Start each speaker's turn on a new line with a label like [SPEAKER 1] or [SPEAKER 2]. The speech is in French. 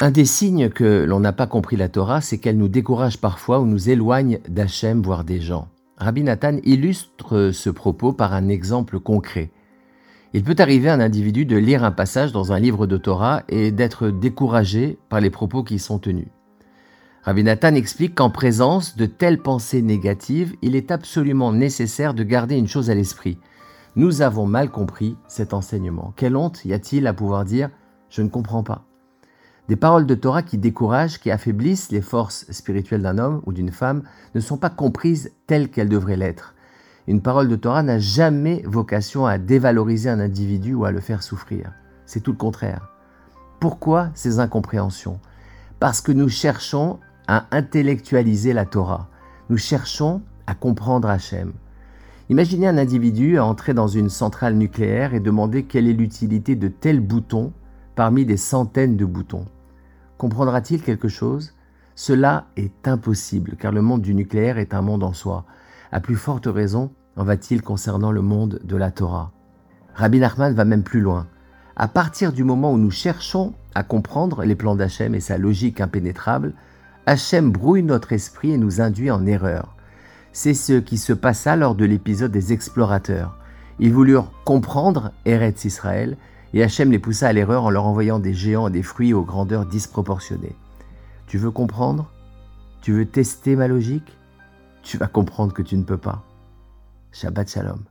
[SPEAKER 1] Un des signes que l'on n'a pas compris la Torah, c'est qu'elle nous décourage parfois ou nous éloigne d'Hachem, voire des gens. Rabbi Nathan illustre ce propos par un exemple concret. Il peut arriver à un individu de lire un passage dans un livre de Torah et d'être découragé par les propos qui y sont tenus. Rabbi Nathan explique qu'en présence de telles pensées négatives, il est absolument nécessaire de garder une chose à l'esprit. Nous avons mal compris cet enseignement. Quelle honte y a-t-il à pouvoir dire ⁇ Je ne comprends pas ⁇ des paroles de Torah qui découragent, qui affaiblissent les forces spirituelles d'un homme ou d'une femme ne sont pas comprises telles qu'elles devraient l'être. Une parole de Torah n'a jamais vocation à dévaloriser un individu ou à le faire souffrir. C'est tout le contraire. Pourquoi ces incompréhensions? Parce que nous cherchons à intellectualiser la Torah. Nous cherchons à comprendre Hachem. Imaginez un individu entrer dans une centrale nucléaire et demander quelle est l'utilité de tel bouton parmi des centaines de boutons. Comprendra-t-il quelque chose? Cela est impossible, car le monde du nucléaire est un monde en soi. À plus forte raison, en va-t-il concernant le monde de la Torah Rabbi Nachman va même plus loin. À partir du moment où nous cherchons à comprendre les plans d'Hachem et sa logique impénétrable, Hachem brouille notre esprit et nous induit en erreur. C'est ce qui se passa lors de l'épisode des explorateurs. Ils voulurent comprendre Eretz Israël et Hachem les poussa à l'erreur en leur envoyant des géants et des fruits aux grandeurs disproportionnées. Tu veux comprendre? Tu veux tester ma logique? Tu vas comprendre que tu ne peux pas. Shabbat Shalom.